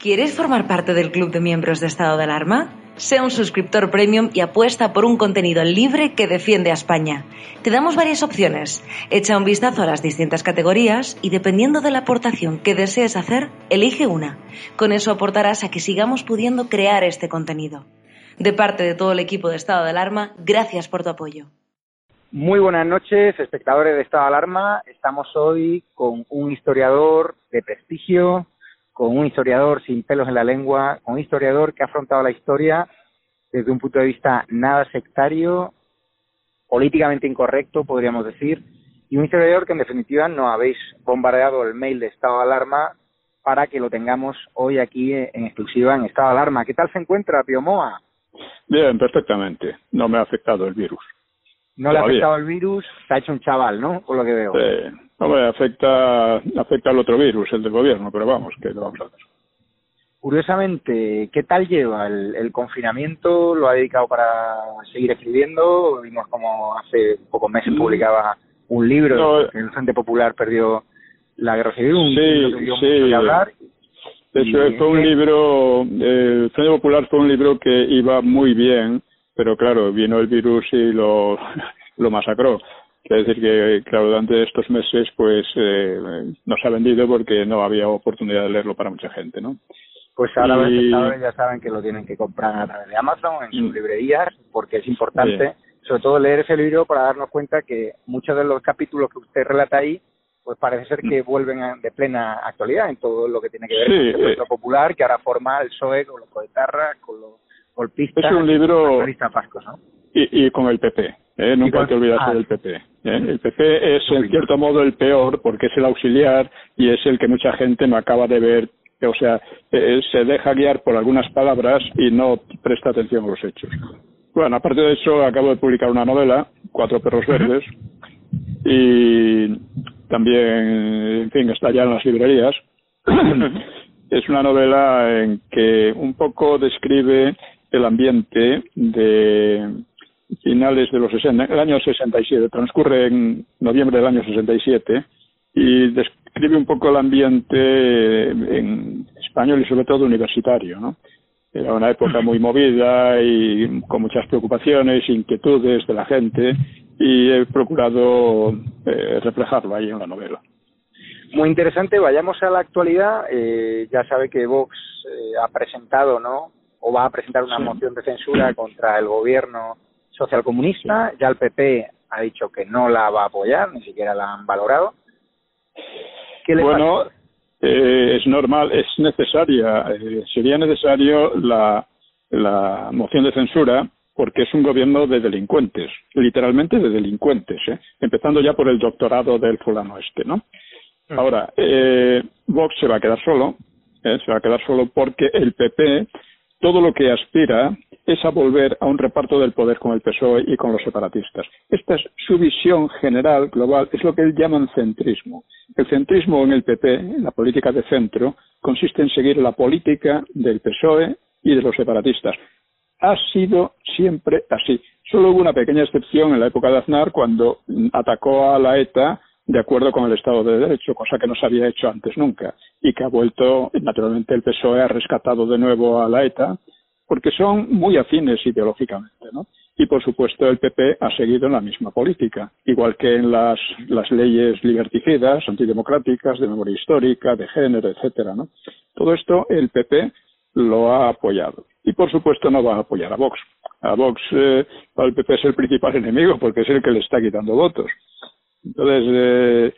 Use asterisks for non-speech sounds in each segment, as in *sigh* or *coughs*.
¿Quieres formar parte del club de miembros de estado de alarma? Sea un suscriptor premium y apuesta por un contenido libre que defiende a España. Te damos varias opciones. Echa un vistazo a las distintas categorías y dependiendo de la aportación que desees hacer, elige una. Con eso aportarás a que sigamos pudiendo crear este contenido. De parte de todo el equipo de estado de alarma, gracias por tu apoyo. Muy buenas noches, espectadores de Estado de Alarma. Estamos hoy con un historiador de prestigio, con un historiador sin pelos en la lengua, con un historiador que ha afrontado la historia desde un punto de vista nada sectario, políticamente incorrecto, podríamos decir, y un historiador que en definitiva no habéis bombardeado el mail de estado de alarma para que lo tengamos hoy aquí en exclusiva en estado de alarma. ¿Qué tal se encuentra, Piomoa? Bien, perfectamente. No me ha afectado el virus. No le ha afectado el virus, se ha hecho un chaval, ¿no? Por lo que veo. Sí. Hombre, afecta, afecta al otro virus, el del gobierno, pero vamos, que lo vamos a hacer. Curiosamente, ¿qué tal lleva el, confinamiento? ¿Lo ha dedicado para seguir escribiendo? Vimos como hace pocos meses mm. publicaba un libro que el Frente Popular perdió la guerra civil, un sí, libro que dio sí. mucho hablar. Eso fue un libro, eh, el Frente Popular fue un libro que iba muy bien, pero claro, vino el virus y lo, lo masacró. Es decir que, claro, durante estos meses, pues, eh, no se ha vendido porque no había oportunidad de leerlo para mucha gente, ¿no? Pues ahora los ya saben que lo tienen que comprar a través de Amazon, en sus mm. librerías, porque es importante, sobre todo leer ese libro para darnos cuenta que muchos de los capítulos que usted relata ahí, pues parece ser que mm. vuelven de plena actualidad en todo lo que tiene que ver con el pueblo popular, que ahora forma el PSOE con los coetarras, con los es un libro ¿no? y, y con el PP. ¿eh? nunca hay que olvidarse ah. del PP. ¿eh? El PP es en cierto modo el peor porque es el auxiliar y es el que mucha gente no acaba de ver, o sea, eh, se deja guiar por algunas palabras y no presta atención a los hechos. Bueno, aparte de eso, acabo de publicar una novela, Cuatro perros verdes, y también, en fin, está ya en las librerías. es una novela en que un poco describe el ambiente de finales de los 60, el año 67, transcurre en noviembre del año 67 y describe un poco el ambiente en español y sobre todo universitario, ¿no? Era una época muy *laughs* movida y con muchas preocupaciones, inquietudes de la gente y he procurado eh, reflejarlo ahí en la novela. Muy interesante, vayamos a la actualidad. Eh, ya sabe que Vox eh, ha presentado, ¿no? O va a presentar una moción de censura contra el gobierno socialcomunista, ya el PP ha dicho que no la va a apoyar, ni siquiera la han valorado. ¿Qué le bueno, eh, es normal, es necesaria, eh, sería necesario la, la moción de censura porque es un gobierno de delincuentes, literalmente de delincuentes, ¿eh? empezando ya por el doctorado del fulano este, ¿no? Mm. Ahora, eh, Vox se va a quedar solo, ¿eh? se va a quedar solo porque el PP todo lo que aspira es a volver a un reparto del poder con el PSOE y con los separatistas. Esta es su visión general, global, es lo que él llaman centrismo. El centrismo en el PP, en la política de centro, consiste en seguir la política del PSOE y de los separatistas. Ha sido siempre así. Solo hubo una pequeña excepción en la época de Aznar cuando atacó a la ETA de acuerdo con el Estado de Derecho, cosa que no se había hecho antes nunca, y que ha vuelto, naturalmente el PSOE ha rescatado de nuevo a la ETA, porque son muy afines ideológicamente, ¿no? Y por supuesto el PP ha seguido en la misma política, igual que en las, las leyes liberticidas, antidemocráticas, de memoria histórica, de género, etcétera, ¿no? Todo esto el PP lo ha apoyado. Y por supuesto no va a apoyar a Vox. A Vox, eh, el PP es el principal enemigo porque es el que le está quitando votos. Entonces, eh,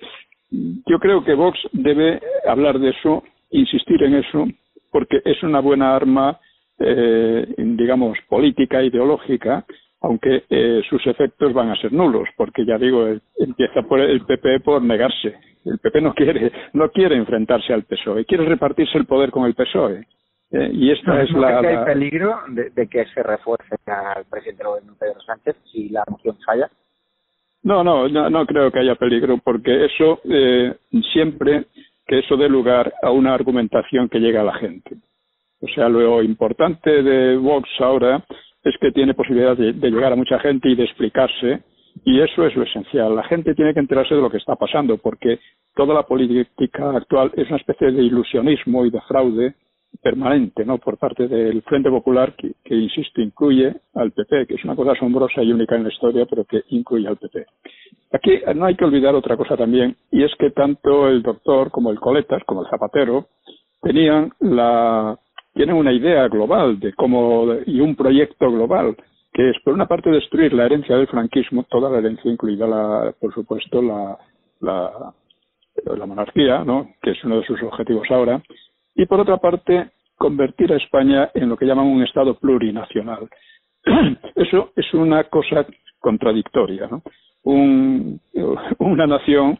yo creo que Vox debe hablar de eso, insistir en eso porque es una buena arma, eh, digamos, política, ideológica, aunque eh, sus efectos van a ser nulos, porque ya digo, empieza por el PP por negarse. El PP no quiere, no quiere enfrentarse al PSOE, quiere repartirse el poder con el PSOE. Eh, y esta es la, hay peligro de, que se refuerce al presidente del gobierno Pedro Sánchez si la moción falla? No, no, no, creo que haya peligro, porque eso eh, siempre que eso dé lugar a una argumentación que llega a la gente. O sea, lo importante de Vox ahora es que tiene posibilidad de, llegar a mucha gente y de explicarse, y eso es lo esencial. La gente tiene que enterarse de lo que está pasando, porque toda la política actual es una especie de ilusionismo y de fraude permanente ¿no? por parte del Frente Popular que, que, insisto, incluye al PP, que es una cosa asombrosa y única en la historia, pero que incluye al PP. Aquí no hay que olvidar otra cosa también, y es que tanto el doctor como el Coletas, como el Zapatero, tenían la, tienen una idea global de cómo, y un proyecto global, que es, por una parte, destruir la herencia del franquismo, toda la herencia, incluida, la, por supuesto, la, la, la monarquía, ¿no? que es uno de sus objetivos ahora, y por otra parte convertir a España en lo que llaman un Estado plurinacional. *clears throat* Eso es una cosa contradictoria. ¿no? *laughs* una nación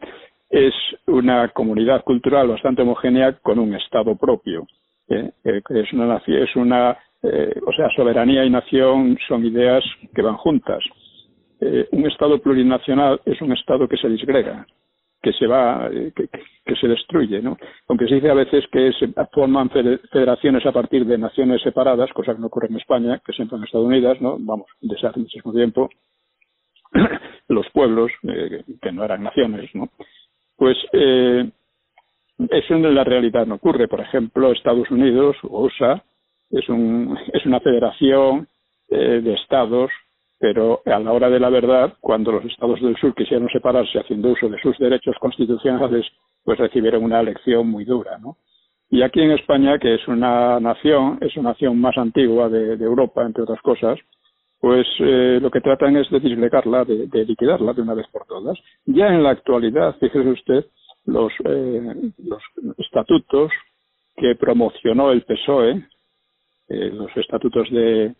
es una comunidad cultural bastante homogénea con un Estado propio. ¿eh? Eh, es una, es una eh, o sea, soberanía y nación son ideas que van juntas. un Estado plurinacional es un Estado que se disgrega que se va, eh, que, se destruye, ¿no? Aunque se dice a veces que se forman federaciones a partir de naciones separadas, cosa que no ocurre en España, que siempre en Estados Unidos, ¿no? Vamos, desde hace muchísimo tiempo, *coughs* los pueblos, eh, que no eran naciones, ¿no? Pues eh, eso en la realidad no ocurre. Por ejemplo, Estados Unidos, o USA, es, un, es una federación eh, de estados pero a la hora de la verdad, cuando los estados del sur quisieron separarse haciendo uso de sus derechos constitucionales, pues recibieron una lección muy dura, ¿no? Y aquí en España, que es una nación, es una nación más antigua de, Europa, entre otras cosas, pues eh, lo que tratan es de disgregarla, de, liquidarla de una vez por todas. Ya en la actualidad, fíjese usted, los, eh, estatutos que promocionó el PSOE, eh, los estatutos de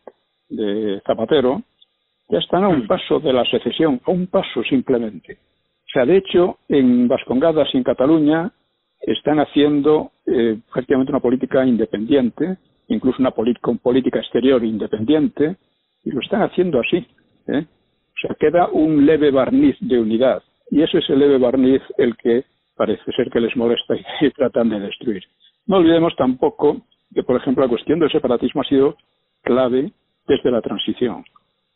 Zapatero, ya están a un paso de la secesión, a un paso simplemente. O sea, de hecho, en Vascongadas y en Cataluña están haciendo eh, prácticamente una política independiente, incluso una política exterior independiente, y lo están haciendo así. ¿eh? O sea, queda un leve barniz de unidad, y ese es el leve barniz el que parece ser que les molesta *laughs* y tratan de destruir. No olvidemos tampoco que, por ejemplo, la cuestión del separatismo ha sido clave desde la transición.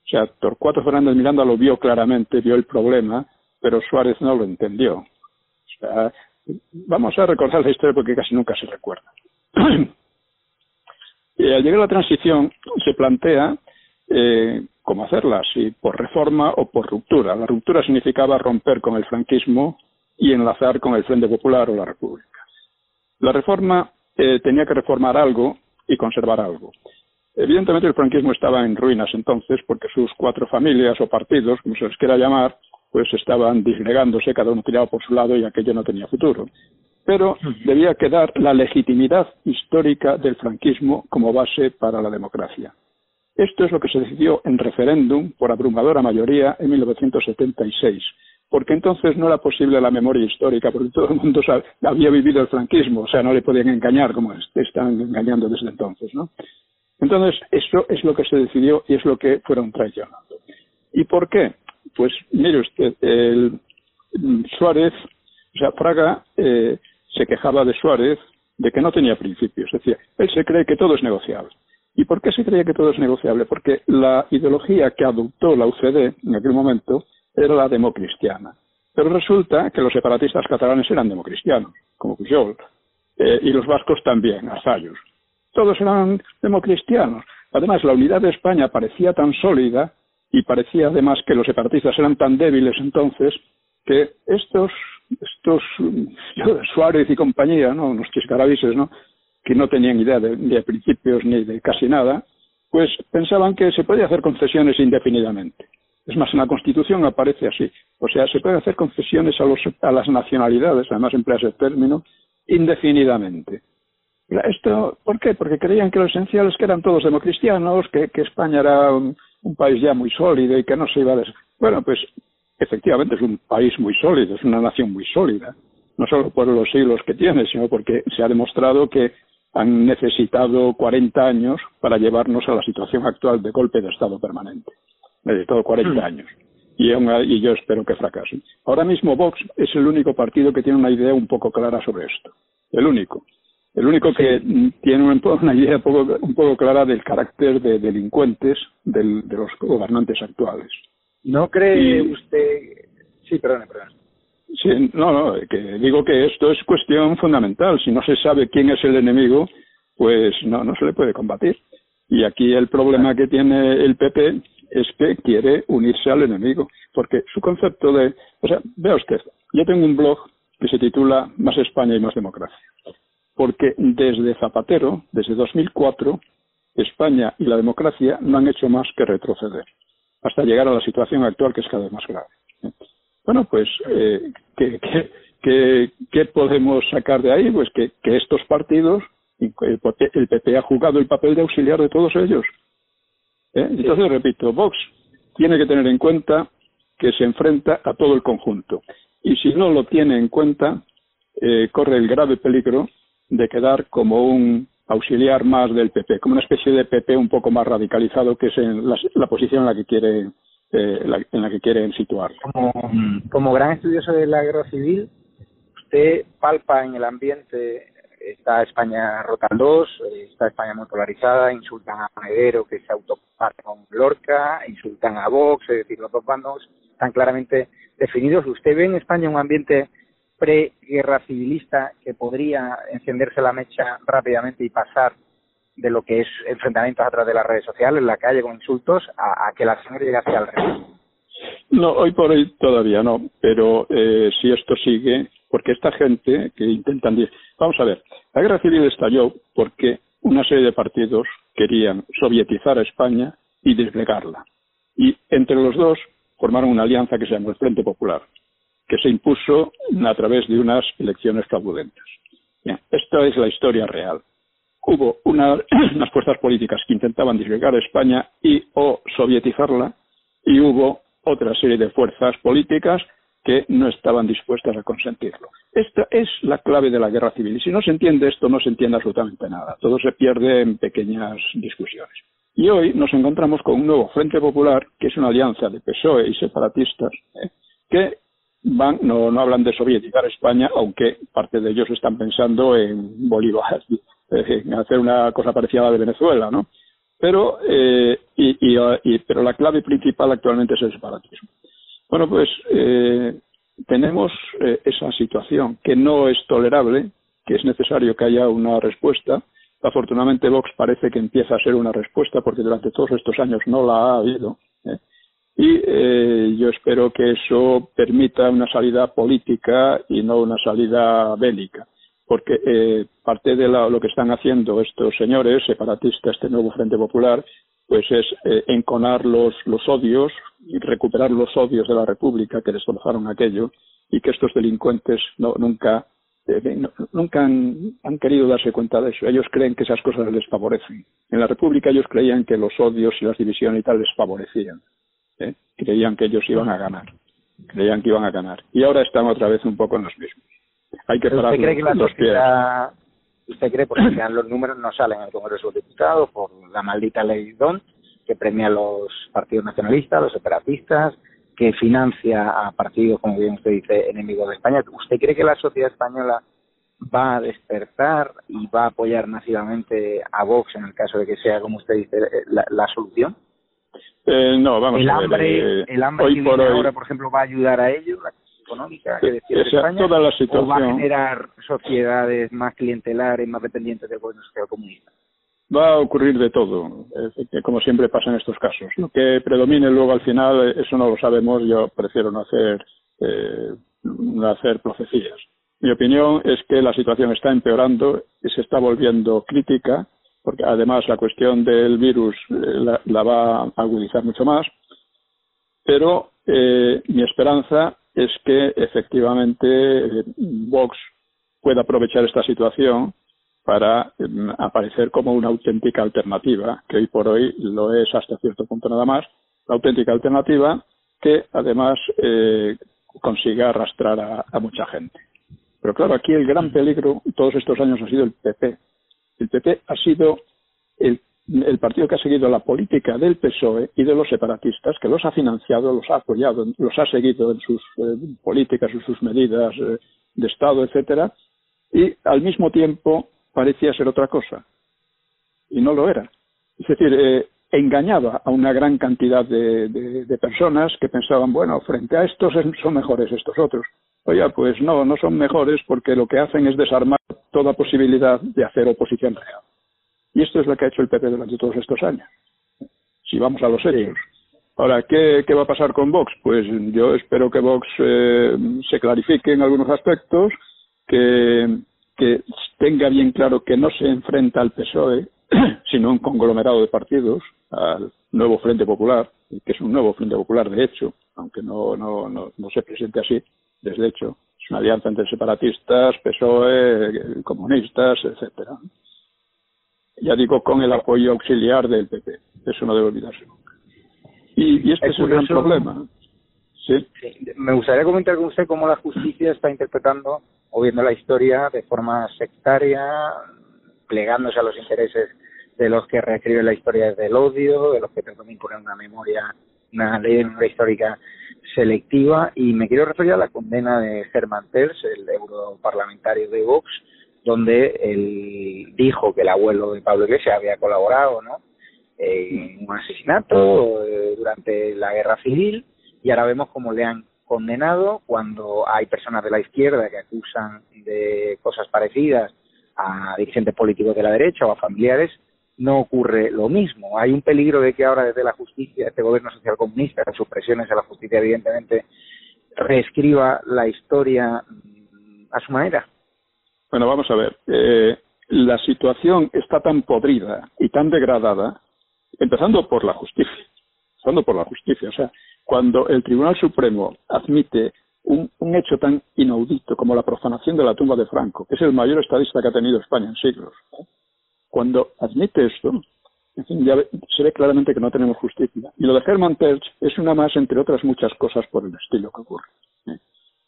O sea, Torcuato Fernández Miranda lo vio claramente, vio el problema, pero Suárez no lo entendió. Vamos a recordar la historia porque casi nunca se recuerda. y *clears throat* al llegar a la transición se plantea eh, cómo hacerla, si por reforma o por ruptura. La ruptura significaba romper con el franquismo y enlazar con el Frente Popular o la República. La reforma eh, tenía que reformar algo y conservar algo. Evidentemente el franquismo estaba en ruinas entonces porque sus cuatro familias o partidos, como se les quiera llamar, pues estaban disgregándose, cada uno tiraba por su lado y aquello no tenía futuro. Pero debía quedar la legitimidad histórica del franquismo como base para la democracia. Esto es lo que se decidió en referéndum por abrumadora mayoría en 1976, porque entonces no era posible la memoria histórica, porque todo el mundo había vivido el franquismo, o sea, no le podían engañar como están engañando desde entonces, ¿no? Entonces, eso es lo que se decidió y es lo que fueron traicionando. ¿Y por qué? Pues mire usted, el, Suárez, o sea, Fraga eh, se quejaba de Suárez de que no tenía principios. Decía, él se cree que todo es negociable. ¿Y por qué se creía que todo es negociable? Porque la ideología que adoptó la UCD en aquel momento era la democristiana. Pero resulta que los separatistas catalanes eran democristianos, como Pujol, eh, y los vascos también, Azayus todos eran democristianos. Además, la unidad de España parecía tan sólida y parecía además que los separatistas eran tan débiles entonces que estos, estos *laughs* Suárez y compañía, ¿no? unos chiscarabises, que no tenían idea de, de principios ni de casi nada, pues pensaban que se podía hacer concesiones indefinidamente. Es más, en la Constitución aparece así. O sea, se pueden hacer concesiones a, los, a las nacionalidades, además emplea ese término, indefinidamente. Esto, ¿Por qué? Porque creían que lo esencial es que eran todos democristianos, que, que España era un, país ya muy sólido y que no se iba a... Des... Bueno, pues efectivamente es un país muy sólido, es una nación muy sólida, no solo por los siglos que tiene, sino porque se ha demostrado que han necesitado 40 años para llevarnos a la situación actual de golpe de Estado permanente. Necesitado 40 mm. años. Y, y yo espero que fracasen. Ahora mismo Vox es el único partido que tiene una idea un poco clara sobre esto. El único. El único que tiene una idea un poco clara del carácter de delincuentes de los gobernantes actuales. ¿No cree usted...? Sí, perdón, perdón. Sí, no, no, que digo que esto es cuestión fundamental. Si no se sabe quién es el enemigo, pues no, no se le puede combatir. Y aquí el problema que tiene el PP es que quiere unirse al enemigo, porque su concepto de, o sea, vea usted, yo tengo un blog que se titula Más España y más democracia, porque desde Zapatero, desde 2004, España y la democracia no han hecho más que retroceder, hasta llegar a la situación actual que es cada vez más grave. Bueno, pues, eh, ¿qué, qué, qué, podemos sacar de ahí? Pues que, que estos partidos, el PP ha jugado el papel de auxiliar de todos ellos. ¿eh? Entonces, repito, Vox tiene que tener en cuenta que se enfrenta a todo el conjunto. Y si no lo tiene en cuenta, eh, corre el grave peligro de quedar como un auxiliar más del PP, como una especie de PP un poco más radicalizado, que es en la posición en la que quiere eh, en la que quieren situar. Como, como gran estudioso de la guerra civil, usted palpa en el ambiente, está España rota dos, está España muy polarizada, insultan a Monedero que se autopara con Lorca, insultan a Vox, es decir, los dos bandos están claramente definidos. ¿Usted ve en España un ambiente pre-guerra civilista que podría encenderse la mecha rápidamente y pasar de lo que es enfrentamientos a través de las redes sociales, en la calle con insultos, a, que la sangre llegue hacia el rey. No, hoy por hoy todavía no, pero eh, si esto sigue, porque esta gente que intentan... Vamos a ver, la guerra civil estalló porque una serie de partidos querían sovietizar a España y deslegarla. Y entre los dos formaron una alianza que se llamó el Frente Popular, que se impuso a través de unas elecciones fraudulentas. Bien, esta es la historia real hubo *clears throat* unas fuerzas políticas que intentaban disgregar a España y o sovietizarla y hubo otra serie de fuerzas políticas que no estaban dispuestas a consentirlo. Esta es la clave de la guerra civil y si no se entiende esto no se entiende absolutamente nada. Todo se pierde en pequeñas discusiones. Y hoy nos encontramos con un nuevo Frente Popular, que es una alianza de PSOE y separatistas, ¿eh? que van, no, no hablan de sovietizar España, aunque parte de ellos están pensando en Bolívar *laughs* hacer una cosa parecida a la de Venezuela, ¿no? Pero, eh, y, y, pero la clave principal actualmente es el separatismo. Bueno, pues eh, tenemos eh, esa situación que no es tolerable, que es necesario que haya una respuesta. Afortunadamente Vox parece que empieza a ser una respuesta porque durante todos estos años no la ha habido. ¿eh? Y eh, yo espero que eso permita una salida política y no una salida bélica porque eh, parte de lo que están haciendo estos señores separatistas, este nuevo Frente Popular, pues es eh, enconar los, los odios y recuperar los odios de la República que destrozaron aquello y que estos delincuentes no, nunca eh, nunca han, han, querido darse cuenta de eso. Ellos creen que esas cosas les favorecen. En la República ellos creían que los odios y las divisiones y tal les favorecían. ¿Eh? Creían que ellos iban a ganar. Creían que iban a ganar. Y ahora están otra vez un poco en los mismos. Hay que ¿Usted cree que la sociedad, usted cree, porque los números no salen en el Congreso de Diputados por la maldita ley DON, que premia a los partidos nacionalistas, los separatistas, que financia a partidos, como bien usted dice, enemigos de España. ¿Usted cree que la sociedad española va a despertar y va a apoyar masivamente a Vox en el caso de que sea, como usted dice, la, solución? Eh, no, vamos el a ver. Hambre, eh, el hambre hoy que por hoy... ahora, por ejemplo, va a ayudar a ellos económica que decía España, toda la situación, o va a generar sociedades más clientelares, más dependientes del gobierno social comunista? Va a ocurrir de todo, como siempre pasa en estos casos. Lo que predomine luego al final, eso no lo sabemos, yo prefiero no hacer, eh, no hacer profecías. Mi opinión es que la situación está empeorando y se está volviendo crítica, porque además la cuestión del virus eh, la, va a agudizar mucho más, pero eh, mi esperanza es que efectivamente eh, Vox pueda aprovechar esta situación para mm, aparecer como una auténtica alternativa, que hoy por hoy lo es hasta cierto punto nada más, la auténtica alternativa que además eh, consiga arrastrar a, mucha gente. Pero claro, aquí el gran peligro todos estos años ha sido el PP. El PP ha sido el, partido que ha seguido la política del PSOE y de los separatistas, que los ha financiado, los ha apoyado, los ha seguido en sus eh, políticas, en sus medidas eh, de Estado, etcétera, y al mismo tiempo parecía ser otra cosa. Y no lo era. Es decir, eh, engañaba a una gran cantidad de, personas que pensaban, bueno, frente a estos son mejores estos otros. Oye, pues no, no son mejores porque lo que hacen es desarmar toda posibilidad de hacer oposición real. Y esto es lo que ha hecho el PP durante todos estos años. Si vamos a los hechos. Ahora, ¿qué, va a pasar con Vox? Pues yo espero que Vox eh, se clarifique en algunos aspectos, que, que tenga bien claro que no se enfrenta al PSOE, *clears throat* sino un conglomerado de partidos, al nuevo Frente Popular, que es un nuevo Frente Popular de hecho, aunque no, no, no, no se presente así, desde hecho. Es una alianza entre separatistas, PSOE, comunistas, etcétera. Ya digo, con el apoyo auxiliar del PP. Eso no debe olvidarse nunca. Y, este es, un gran problema. ¿Sí? Me gustaría comentar con usted cómo la justicia está interpretando o viendo la historia de forma sectaria, plegándose a los intereses de los que reescriben la historia del odio, de los que tratan de imponer una memoria, una ley de memoria histórica selectiva. Y me quiero referir a la condena de Herman Terz, el europarlamentario de Vox, donde él dijo que el abuelo de Pablo Iglesias había colaborado ¿no? en un asesinato eh, durante la guerra civil y ahora vemos cómo le han condenado cuando hay personas de la izquierda que acusan de cosas parecidas a dirigentes políticos de la derecha o a familiares, no ocurre lo mismo. Hay un peligro de que ahora desde la justicia, este gobierno social comunista, con sus presiones a la justicia evidentemente, reescriba la historia mm, a su manera. Bueno, vamos a ver. Eh, la situación está tan podrida y tan degradada, empezando por la justicia, empezando por la justicia. O sea, cuando el Tribunal Supremo admite un, hecho tan inaudito como la profanación de la tumba de Franco, que es el mayor estadista que ha tenido España en siglos, cuando admite esto, en fin, ya se ve claramente que no tenemos justicia. Y lo de Hermann Terch es una más, entre otras muchas cosas por el estilo que ocurre. ¿eh?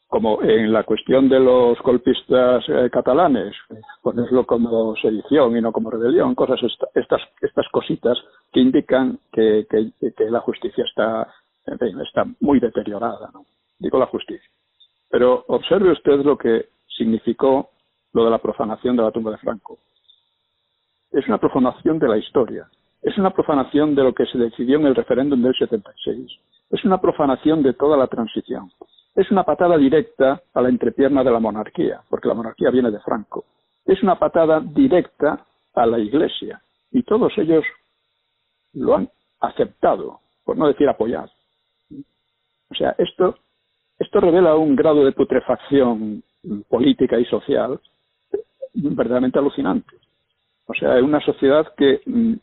Como en la cuestión de los golpistas eh, catalanes, ponerlo como sedición y no como rebelión, cosas estas, estas cositas que indican que, que, la justicia está, está muy deteriorada. ¿no? digo la justicia. Pero observe usted lo que significó lo de la profanación de la tumba de Franco. Es una profanación de la historia, es una profanación de lo que se decidió en el referéndum del 76, es una profanación de toda la transición, es una patada directa a la entrepierna de la monarquía, porque la monarquía viene de Franco, es una patada directa a la Iglesia, y todos ellos lo han aceptado, por no decir apoyado. O sea, esto esto revela un grado de putrefacción política y social verdaderamente alucinante. O sea, una sociedad que, mm,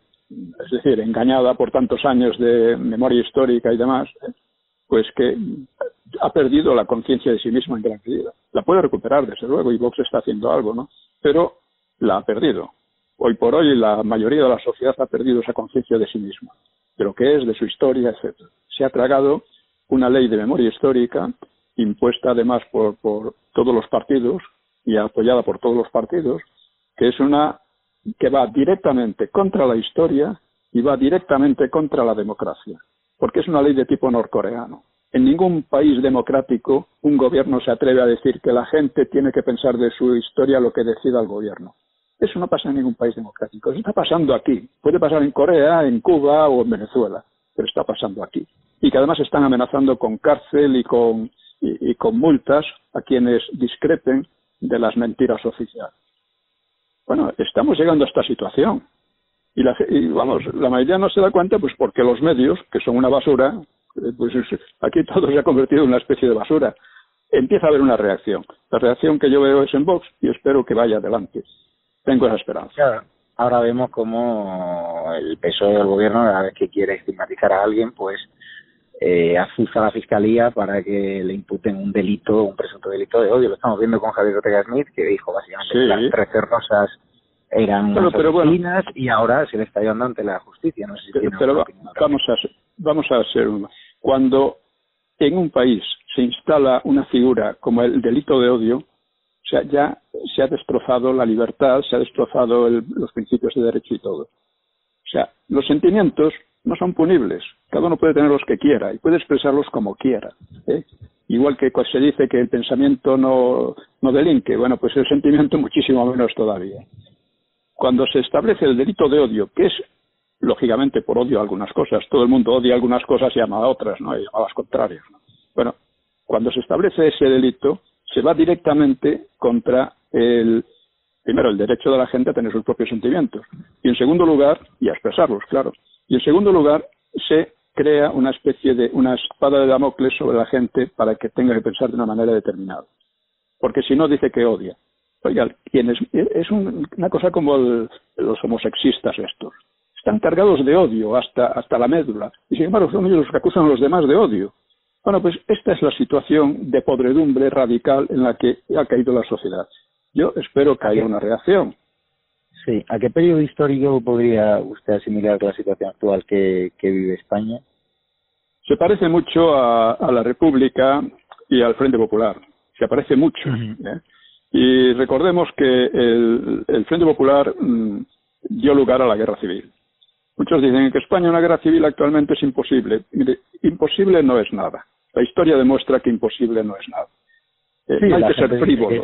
es decir, engañada por tantos años de memoria histórica y demás, pues que ha perdido la conciencia de sí misma en gran medida. La puede recuperar, desde luego, y Vox está haciendo algo, ¿no? Pero la ha perdido. Hoy por hoy la mayoría de la sociedad ha perdido esa conciencia de sí misma, de lo que es, de su historia, etcétera. Se ha tragado una ley de memoria histórica impuesta además por, por todos los partidos y apoyada por todos los partidos, que es una que va directamente contra la historia y va directamente contra la democracia, porque es una ley de tipo norcoreano. En ningún país democrático un gobierno se atreve a decir que la gente tiene que pensar de su historia lo que decida el gobierno. Eso no pasa en ningún país democrático. Eso está pasando aquí. Puede pasar en Corea, en Cuba o en Venezuela, pero está pasando aquí y que además están amenazando con cárcel y con, y, con multas a quienes discrepen de las mentiras oficiales. Bueno, estamos llegando a esta situación. Y, la, vamos, la mayoría no se da cuenta, pues porque los medios, que son una basura, eh, pues aquí todo se ha convertido en una especie de basura. Empieza a haber una reacción. La reacción que yo veo es en Vox y espero que vaya adelante. Tengo esa esperanza. Ahora vemos cómo el peso del gobierno, cada vez que quiere estigmatizar a alguien, pues eh, asusta a la fiscalía para que le imputen un delito, un presunto delito de odio. Lo estamos viendo con Javier Ortega Smith, que dijo básicamente que las trece rosas eran pero, y ahora se le está llevando ante la justicia. No sé si pero, vamos a vamos a ser cuando en un país se instala una figura como el delito de odio, o sea, ya se ha destrozado la libertad, se ha destrozado los principios de derecho y todo. O sea, los sentimientos no son punibles. Cada uno puede tener los que quiera y puede expresarlos como quiera. ¿eh? Igual que se dice que el pensamiento no, no delinque, bueno, pues el sentimiento *laughs* muchísimo menos todavía. Cuando se establece el delito de odio, que es lógicamente por odio a algunas cosas, todo el mundo odia algunas cosas y ama a otras, ¿no? Y a las contrarias. Bueno, cuando se establece ese delito, se va directamente contra el, primero, el derecho de la gente a tener sus propios sentimientos, y en segundo lugar, y a expresarlos, claro, y en segundo lugar, se crea una especie de una espada de Damocles sobre la gente para que tenga que pensar de una manera determinada. Porque si no, dice que odia. Oiga, es, es una cosa como los homosexistas estos. Están cargados de odio hasta, hasta la médula. Y sin embargo, son ellos los que acusan a los demás de odio. Bueno, pues esta es la situación de podredumbre radical en la que ha caído la sociedad. Yo espero que haya una reacción. Sí, ¿a qué periodo histórico podría usted asimilar la situación actual que, vive España? Se parece mucho a, la República y al Frente Popular. Se parece mucho. ¿eh? Y recordemos que el, Frente Popular mm, dio lugar a la guerra civil. Muchos dicen que España una guerra civil actualmente es imposible. Mire, imposible no es nada. La historia demuestra que imposible no es nada. Eh, no hay que ser frívolo.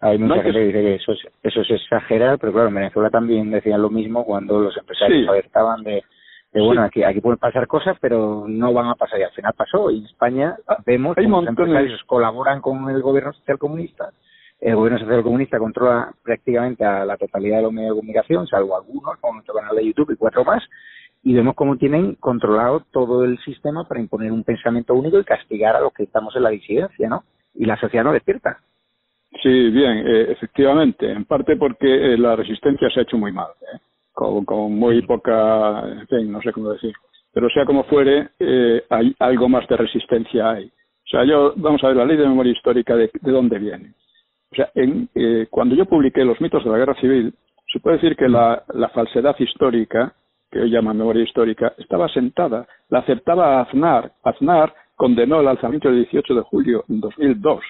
Hay mucha gente que dice que eso es, eso es exagerar, pero claro, en Venezuela también decían lo mismo cuando los empresarios estaban de, de bueno, aquí, aquí pueden pasar cosas, pero no van a pasar. Y al final pasó. Y en España ah, vemos que los empresarios colaboran con el gobierno social comunista. El gobierno social comunista controla prácticamente a la totalidad de los medios de comunicación, salvo algunos, como nuestro canal de YouTube y cuatro más. Y vemos cómo tienen controlado todo el sistema para imponer un pensamiento único y castigar a los que estamos en la disidencia, ¿no? Y la sociedad no despierta. Sí, bien, eh, efectivamente, en parte porque eh, la resistencia se ha hecho muy mal, ¿eh? con, muy poca, en fin, no sé cómo decir, pero sea como fuere, hay algo más de resistencia hay. O sea, yo, vamos a ver, la ley de memoria histórica, ¿de, de dónde viene? O sea, en, cuando yo publiqué los mitos de la guerra civil, se puede decir que la, la falsedad histórica, que hoy llaman memoria histórica, estaba sentada, la aceptaba Aznar. Aznar condenó el alzamiento del 18 de julio en 2002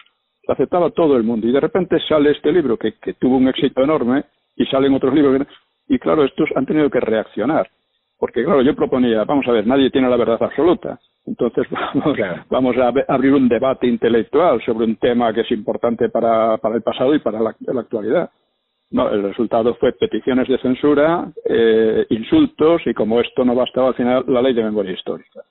lo aceptaba todo el mundo. Y de repente sale este libro que, que tuvo un éxito enorme y salen otros libros. y claro, estos han tenido que reaccionar. Porque claro, yo proponía, vamos a ver, nadie tiene la verdad absoluta. Entonces *laughs* vamos, vamos a abrir un debate intelectual sobre un tema que es importante para, para el pasado y para la, actualidad. No, el resultado fue peticiones de censura, eh, insultos y como esto no bastaba al final la ley de memoria histórica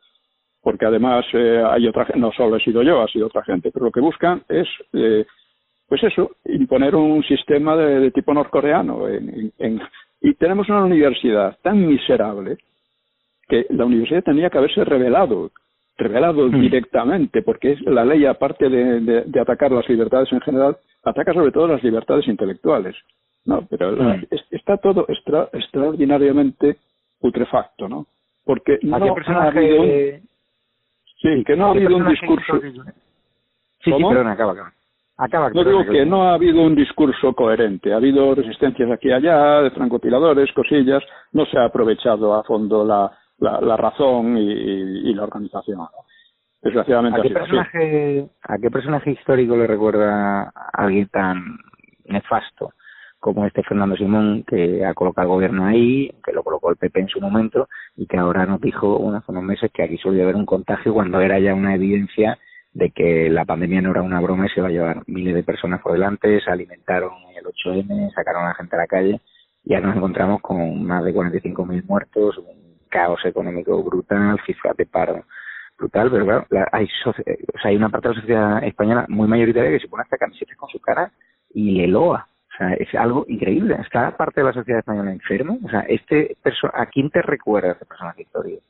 porque además eh, hay otra no solo he sido yo, ha sido otra gente, pero lo que buscan es, eh, pues eso, imponer un sistema de, tipo norcoreano. En, y tenemos una universidad tan miserable que la universidad tenía que haberse revelado, revelado hmm. directamente, porque es la ley, aparte de, atacar las libertades en general, ataca sobre todo las libertades intelectuales. No, pero hmm. está todo extraordinariamente putrefacto, ¿no? Porque no ha habido Sí, que no ha habido un discurso. Sí, sí, perdón, acaba, acaba. acaba no digo que no ha habido un discurso coherente. Ha habido resistencias aquí y allá, de francotiradores, cosillas. No se ha aprovechado a fondo la, la, razón y, la organización. Desgraciadamente ¿A qué, personaje, ¿A qué personaje histórico le recuerda a alguien tan nefasto como este Fernando Simón, que ha colocado el gobierno ahí, que lo colocó el PP en su momento, y que ahora nos dijo hace unos meses que aquí solía haber un contagio cuando era ya una evidencia de que la pandemia no era una broma y se iba a llevar miles de personas por delante, se alimentaron en el 8M, sacaron a la gente a la calle, y ahora nos encontramos con más de 45.000 muertos, un caos económico brutal, cifras de paro brutal, pero claro, hay, o sea, hay una parte de la sociedad española muy mayoritaria que se pone hasta camisetas con su cara y le loa o sea, es algo increíble. ¿Está parte de la sociedad española enfermo? O sea, este ¿a quién te recuerda este personaje histórico?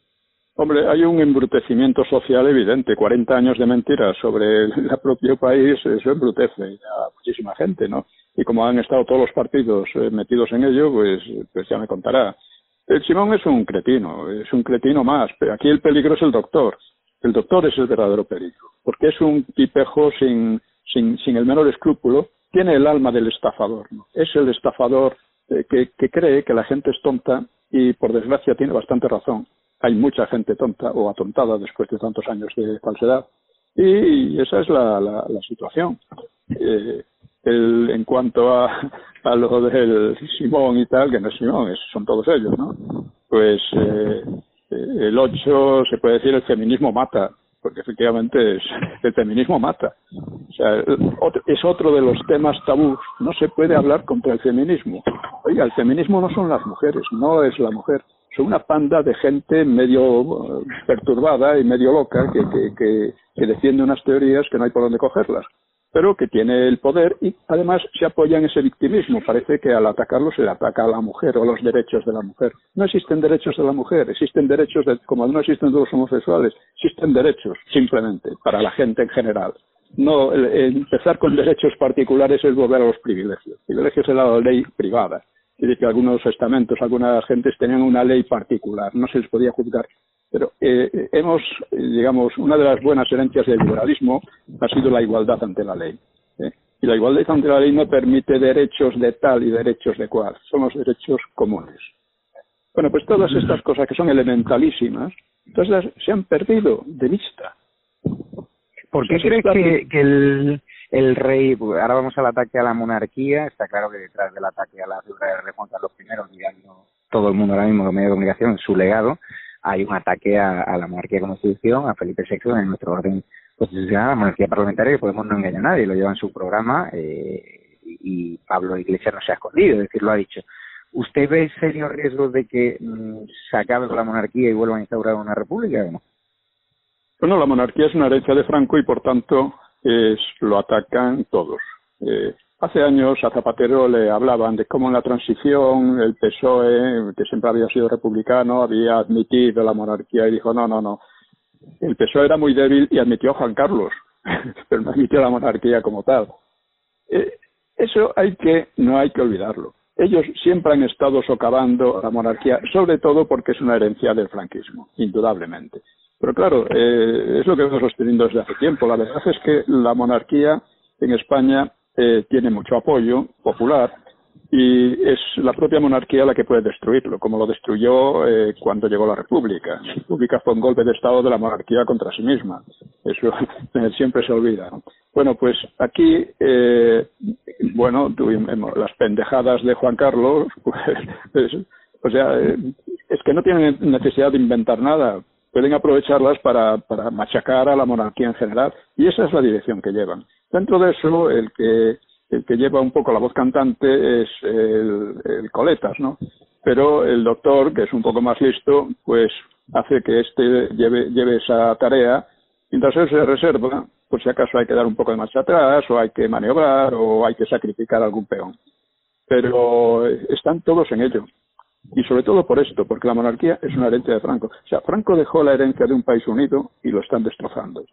Hombre, hay un embrutecimiento social evidente. 40 años de mentiras sobre el *laughs* propio país, eso embrutece a muchísima gente, ¿no? Y como han estado todos los partidos eh, metidos en ello, pues, pues ya me contará. El Simón es un cretino, es un cretino más. Pero aquí el peligro es el doctor. El doctor es el verdadero peligro, porque es un tipejo sin, sin, sin el menor escrúpulo tiene el alma del estafador. Es el estafador eh, que, que cree que la gente es tonta y por desgracia tiene bastante razón. Hay mucha gente tonta o atontada después de tantos años de falsedad y esa es la, la, la situación. Eh, el, en cuanto a, a lo del Simón y tal, que no es Simón, es, son todos ellos, ¿no? Pues eh, el 8 se puede decir el feminismo mata, porque efectivamente es, el feminismo mata. O sea, es otro de los temas tabús. No se puede hablar contra el feminismo. Oiga, el feminismo no son las mujeres, no es la mujer. Son una panda de gente medio eh, perturbada y medio loca que, que, que, que defiende unas teorías que no hay por dónde cogerlas pero que tiene el poder y además se apoya en ese victimismo. Parece que al atacarlo se le ataca a la mujer o a los derechos de la mujer. No existen derechos de la mujer, existen derechos de, como no existen de los homosexuales, existen derechos simplemente para la gente en general. No, empezar con derechos particulares es volver a los privilegios. Privilegios es la ley privada. Quiere que algunos estamentos, algunas gentes tenían una ley particular, no se les podía juzgar pero eh, hemos, digamos, una de las buenas herencias del liberalismo ha sido la igualdad ante la ley. ¿eh? Y la igualdad ante la ley no permite derechos de tal y derechos de cual, son los derechos comunes. Bueno, pues todas estas cosas que son elementalísimas, todas se han perdido de vista. ¿Por qué crees que, que el, el rey, ahora vamos al ataque a la monarquía, está claro que detrás del ataque a la figura de Juan Carlos I, digamos, todo el mundo ahora mismo, los medios de comunicación, su legado, hay un ataque a, la monarquía como institución, a Felipe VI en nuestro orden constitucional, a la monarquía parlamentaria, que podemos no engañar a nadie, lo lleva en su programa eh, y Pablo Iglesias no se ha escondido, es decir, lo ha dicho. ¿Usted ve serios riesgos de que mm, se acabe con la monarquía y vuelvan a instaurar una república o no? Bueno, la monarquía es una herencia de Franco y por tanto es, lo atacan todos. Eh, Hace años a Zapatero le hablaban de cómo en la transición el PSOE, que siempre había sido republicano, había admitido la monarquía y dijo, no, no, no. El PSOE era muy débil y admitió a Juan Carlos, *laughs* pero no admitió la monarquía como tal. Eh, eso hay que, no hay que olvidarlo. Ellos siempre han estado socavando la monarquía, sobre todo porque es una herencia del franquismo, indudablemente. Pero claro, eh, es lo que hemos sostenido desde hace tiempo. La verdad es que la monarquía en España eh, tiene mucho apoyo popular y es la propia monarquía la que puede destruirlo, como lo destruyó eh, cuando llegó la República. La República fue un golpe de Estado de la monarquía contra sí misma. Eso *laughs* siempre se olvida. Bueno, pues aquí, eh, bueno, tuvimos las pendejadas de Juan Carlos, *laughs* pues, o sea, eh, es que no tienen necesidad de inventar nada. Pueden aprovecharlas para, para machacar a la monarquía en general y esa es la dirección que llevan. Dentro de eso, el que, el que lleva un poco la voz cantante es el, el Coletas, ¿no? Pero el doctor, que es un poco más listo, pues hace que éste lleve, lleve esa tarea, mientras él se reserva, por si acaso hay que dar un poco de marcha atrás, o hay que maniobrar, o hay que sacrificar algún peón. Pero están todos en ello. Y sobre todo por esto, porque la monarquía es una herencia de Franco. O sea, Franco dejó la herencia de un país unido y lo están destrozando.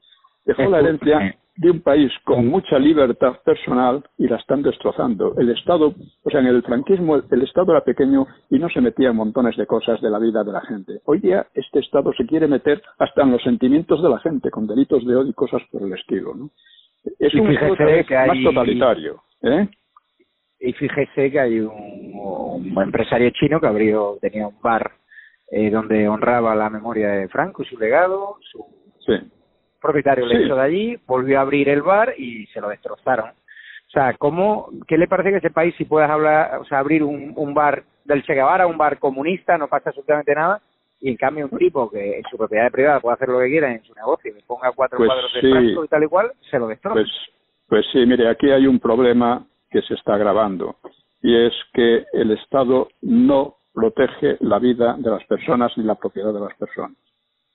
Dejó la herencia de un país con mucha libertad personal y la están destrozando. El Estado, o sea, en el franquismo el Estado era pequeño y no se metía en montones de cosas de la vida de la gente. Hoy día este Estado se quiere meter hasta en los sentimientos de la gente, con delitos de odio y cosas por el estilo. ¿no? Es un Estado más totalitario. ¿eh? Y fíjese que hay un, empresario chino que abrió, tenía un bar eh, donde honraba la memoria de Franco y su legado, su sí propietario le hizo de allí, volvió a abrir el bar y se lo destrozaron. O sea, ¿cómo, ¿qué le parece que ese país, si puedes hablar, o sea, abrir un, un bar del Che Guevara, un bar comunista, no pasa absolutamente nada, y en cambio un tipo que en su propiedad privada puede hacer lo que quiera en su negocio, y ponga cuatro pues cuadros de sí. y tal y cual, se lo destroza. Pues, pues sí, mire, aquí hay un problema que se está agravando, y es que el Estado no protege la vida de las personas ni la propiedad de las personas.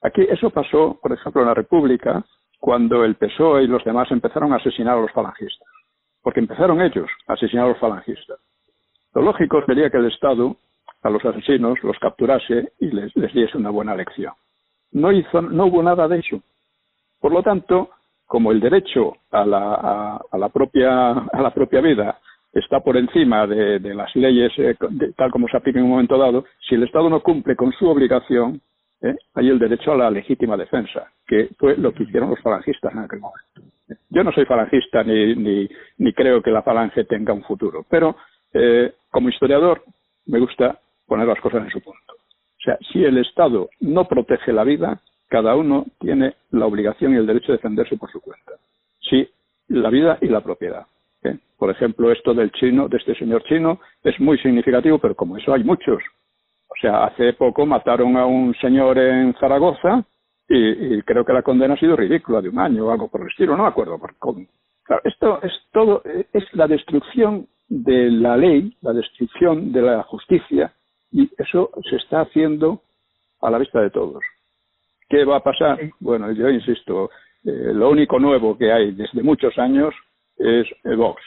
Aquí eso pasó, por ejemplo, en la República, cuando el PSOE y los demás empezaron a asesinar a los falangistas, porque empezaron ellos a asesinar a los falangistas. Lo lógico sería que el Estado a los asesinos los capturase y les, diese una buena lección. No, hizo, no hubo nada de eso. Por lo tanto, como el derecho a la, a, la, propia, a la propia vida está por encima de, las leyes eh, tal como se aplica en un momento dado, si el Estado no cumple con su obligación, ¿eh? hay el derecho a la legítima defensa, que fue lo que hicieron los falangistas en aquel momento. Yo no soy falangista ni, ni, ni creo que la falange tenga un futuro, pero Eh, como historiador, me gusta poner las cosas en su punto. O sea, si el Estado no protege la vida, cada uno tiene la obligación y el derecho de defenderse por su cuenta. Sí, la vida y la propiedad. ¿eh? Por ejemplo, esto del chino, de este señor chino, es muy significativo, pero como eso hay muchos. O sea, hace poco mataron a un señor en Zaragoza y, creo que la condena ha sido ridícula, de un año o algo por el estilo, no me acuerdo por. Claro, esto es todo, es la destrucción de la ley, la destrucción de la justicia, y eso se está haciendo a la vista de todos. ¿Qué va a pasar? Bueno, yo insisto, eh, lo único nuevo que hay desde muchos años es Vox.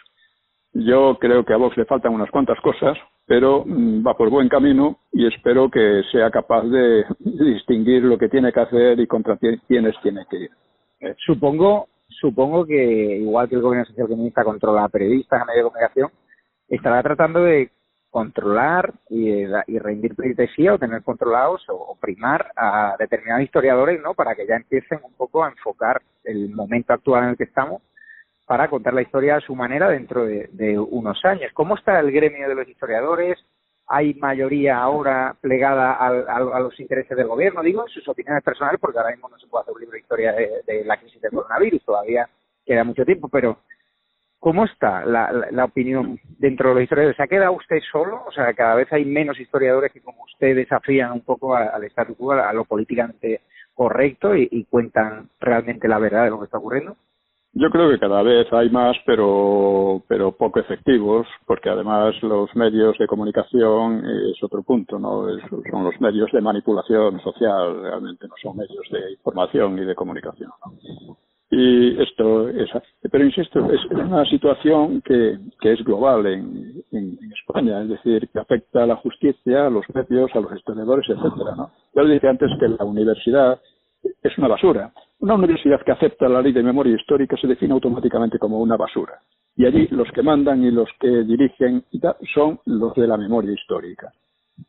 Yo creo que a Vox le faltan unas cuantas cosas, pero mm, va por buen camino y espero que sea capaz de *laughs* distinguir lo que tiene que hacer y contra quiénes tiene que ir. Eh, supongo, supongo que igual que el gobierno social comunista controla a periodistas, a medios de comunicación, estará tratando de controlar y, y rendir pleitesía o tener controlados o, primar a determinados historiadores, ¿no? Para que ya empiecen un poco a enfocar el momento actual en el que estamos para contar la historia a su manera dentro de, unos años. ¿Cómo está el gremio de los historiadores? ¿Hay mayoría ahora plegada a, los intereses del gobierno? Digo, sus opiniones personales, porque ahora mismo no se puede hacer un libro de historia de, la crisis del coronavirus, todavía queda mucho tiempo, pero ¿Cómo está la, opinión dentro de los historiadores? ¿Se ha quedado usted solo? O sea, cada vez hay menos historiadores que como usted desafían un poco al statu quo, a lo políticamente correcto y, cuentan realmente la verdad de lo que está ocurriendo. Yo creo que cada vez hay más, pero, pero poco efectivos, porque además los medios de comunicación es otro punto, ¿no? son los medios de manipulación social, realmente no son medios de información y de comunicación. ¿no? Y esto es, pero insisto, es una situación que, que es global en, en, España, es decir, que afecta a la justicia, a los medios, a los historiadores, etcétera, ¿no? Yo le dije antes que la universidad es una basura. Una universidad que acepta la ley de memoria histórica se define automáticamente como una basura. Y allí los que mandan y los que dirigen son los de la memoria histórica.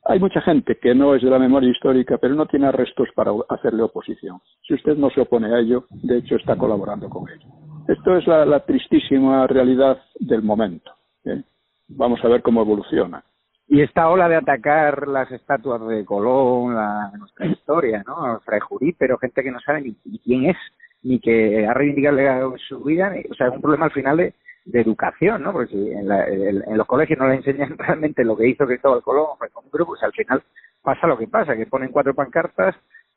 Hay mucha gente que no es de la memoria histórica, pero no tiene arrestos para hacerle oposición. Si usted no se opone a ello, de hecho está colaborando con ello. Esto es la, tristísima realidad del momento. ¿eh? Vamos a ver cómo evoluciona. Y esta ola de atacar las estatuas de Colón, la, nuestra historia, ¿no? Fray Jurí, pero gente que no sabe ni, quién es, ni que ha reivindicado su vida, o sea, es un problema al final de, de educación, ¿no? Porque si en, en, los colegios no le enseñan *laughs* realmente lo que hizo Cristóbal Colón un grupo, pues al final pasa lo que pasa, que ponen cuatro pancartas,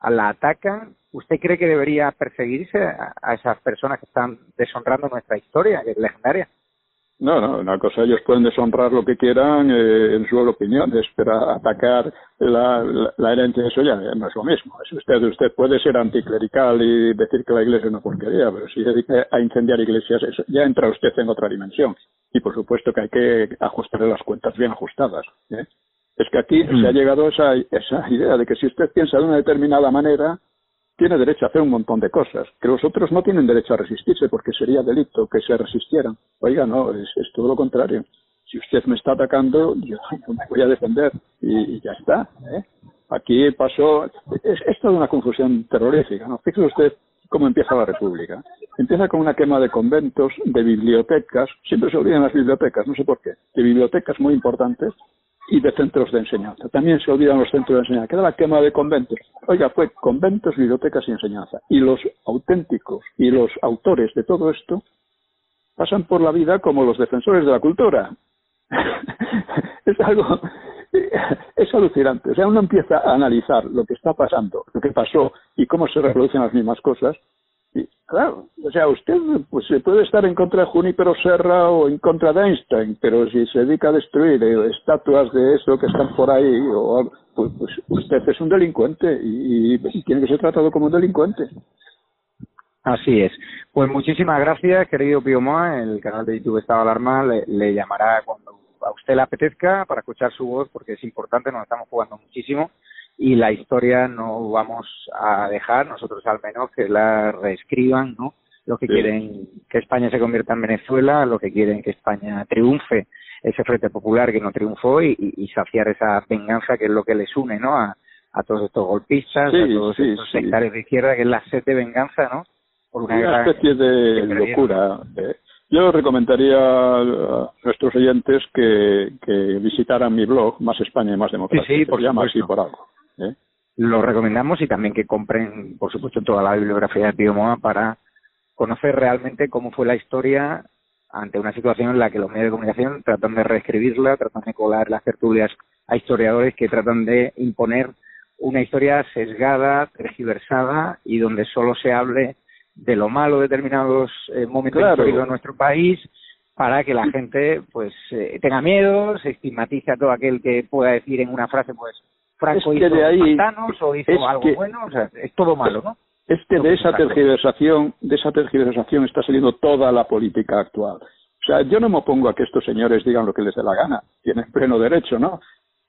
la atacan. ¿Usted cree que debería perseguirse a, esas personas que están deshonrando nuestra historia, que es legendaria? No, no, una cosa, ellos pueden deshonrar lo que quieran eh, en su opinión, pero atacar la, la, herencia, eso ya no es lo mismo. usted, usted puede ser anticlerical y decir que la iglesia es una porquería, pero si se dedica a incendiar iglesias, ya entra usted en otra dimensión. Y por supuesto que hay que ajustarle las cuentas bien ajustadas. ¿eh? Es que aquí se ha mm. llegado a esa, esa idea de que si usted piensa de una determinada manera, tiene derecho a hacer un montón de cosas, que los otros no tienen derecho a resistirse porque sería delito que se resistieran. Oiga, no, es, todo lo contrario. Si usted me está atacando, yo *laughs* me voy a defender y, ya está. ¿eh? Aquí pasó, es, es, toda una confusión terrorífica. ¿no? Fíjese usted cómo empieza la República. Empieza con una quema de conventos, de bibliotecas, siempre se olvidan las bibliotecas, no sé por qué, de bibliotecas muy importantes y de centros de enseñanza. También se olvidan los centros de enseñanza. Queda la quema de conventos. Oiga, fue conventos, bibliotecas y enseñanza. Y los auténticos y los autores de todo esto pasan por la vida como los defensores de la cultura. *laughs* es algo, es alucinante. O sea, uno empieza a analizar lo que está pasando, lo que pasó y cómo se reproducen las mismas cosas Claro, o sea, usted pues puede estar en contra de Junípero Serra o en contra de Einstein, pero si se dedica a destruir eh, estatuas de eso que están por ahí, o, pues, pues usted es un delincuente y, tiene que ser tratado como un delincuente. Así es. Pues muchísimas gracias, querido Pío Moa. El canal de YouTube Estado Alarma le llamará cuando a usted le apetezca para escuchar su voz, porque es importante, nos estamos jugando muchísimo y la historia no vamos a dejar, nosotros al menos, que la reescriban, ¿no? Lo que quieren que España se convierta en Venezuela, lo que quieren que España triunfe, ese Frente Popular que no triunfó y, saciar esa venganza que es lo que les une, ¿no? A, a todos estos golpistas, a todos estos sectarios de izquierda, que es la sed de venganza, ¿no? Por una, especie de locura. ¿eh? Yo recomendaría a nuestros oyentes que, visitaran mi blog, Más España y Más Democracia. Sí, sí, por llama así por algo. ¿Eh? Lo recomendamos y también que compren, por supuesto, toda la bibliografía de Pío Moa para conocer realmente cómo fue la historia ante una situación en la que los medios de comunicación tratan de reescribirla, tratan de colar las tertulias a historiadores que tratan de imponer una historia sesgada, tergiversada y donde solo se hable de lo malo de determinados eh, momentos históricos de nuestro país para que la gente pues eh, tenga miedo, se estigmatice a todo aquel que pueda decir en una frase pues Franco es hizo de ahí, o hizo algo bueno, o sea, es todo malo, ¿no? Es que de esa tergiversación, de esa tergiversación está saliendo toda la política actual. O sea, yo no me opongo a que estos señores digan lo que les dé la gana, tienen pleno derecho, ¿no?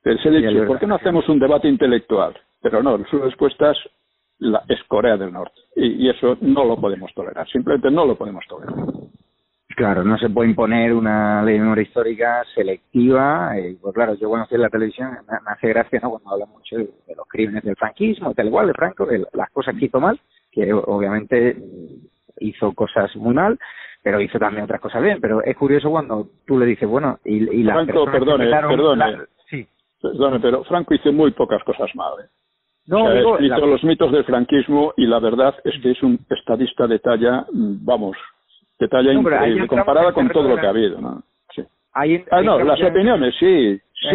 Pero se dicho, ¿por qué no hacemos un debate intelectual? Pero no, su respuesta es, la, es Corea del Norte. Y, y eso no lo podemos tolerar, simplemente no lo podemos tolerar. Claro, no se puede imponer una ley de memoria histórica selectiva. Eh, pues claro, yo cuando estoy en la televisión me, hace gracia ¿no? cuando habla mucho de, los crímenes del franquismo, tal igual de Franco, de las cosas que hizo mal, que obviamente hizo cosas muy mal, pero hizo también otras cosas bien. Pero es curioso cuando tú le dices, bueno, y, y la Franco, perdone, perdone, sí. perdone, pero Franco hizo muy pocas cosas mal. ¿eh? No, o sea, escrito los mitos del franquismo y la verdad es que es un estadista de talla, vamos, de talla increíble, comparada con todo lo que ha habido, ¿no? Sí. ah, no, las opiniones, sí, sí.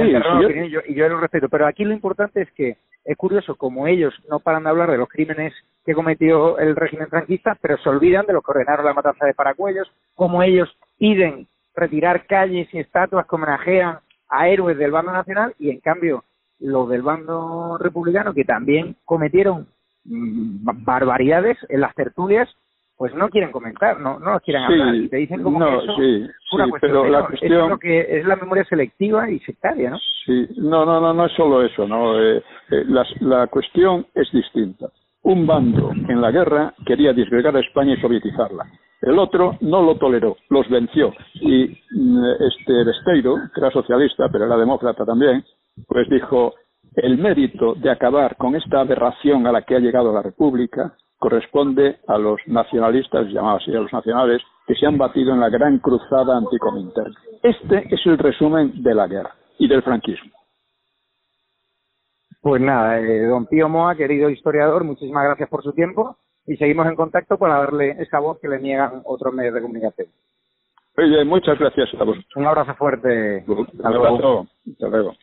y yo lo respeto, pero aquí lo importante es que es curioso como ellos no paran de hablar de los crímenes que cometió el régimen franquista, pero se olvidan de los que ordenaron la matanza de Paracuellos, como ellos piden retirar calles y estatuas que homenajean a héroes del bando nacional y en cambio los del bando republicano que también cometieron mm, barbaridades en las tertulias pues no quieren comentar, no, no quieren hablar. Y te dicen como que eso sí, una cuestión, pero la cuestión... es lo que es la memoria selectiva y sectaria, ¿no? Sí, no, no, no, no es solo eso, ¿no? Eh, eh, la, la cuestión es distinta. Un bando en la guerra quería disgregar a España y sovietizarla. El otro no lo toleró, los venció. Y mm, este Besteiro, que era socialista, pero era demócrata también, pues dijo, el mérito de acabar con esta aberración a la que ha llegado la República corresponde a los nacionalistas, llamados así a los nacionales, que se han batido en la gran cruzada anticomintern. Este es el resumen de la guerra y del franquismo. Pues nada, eh, don Pío Moa, querido historiador, muchísimas gracias por su tiempo y seguimos en contacto para darle esa voz que le niegan otros medios de comunicación. Oye, muchas gracias a vosotros. Un abrazo fuerte. Un abrazo. Hasta luego.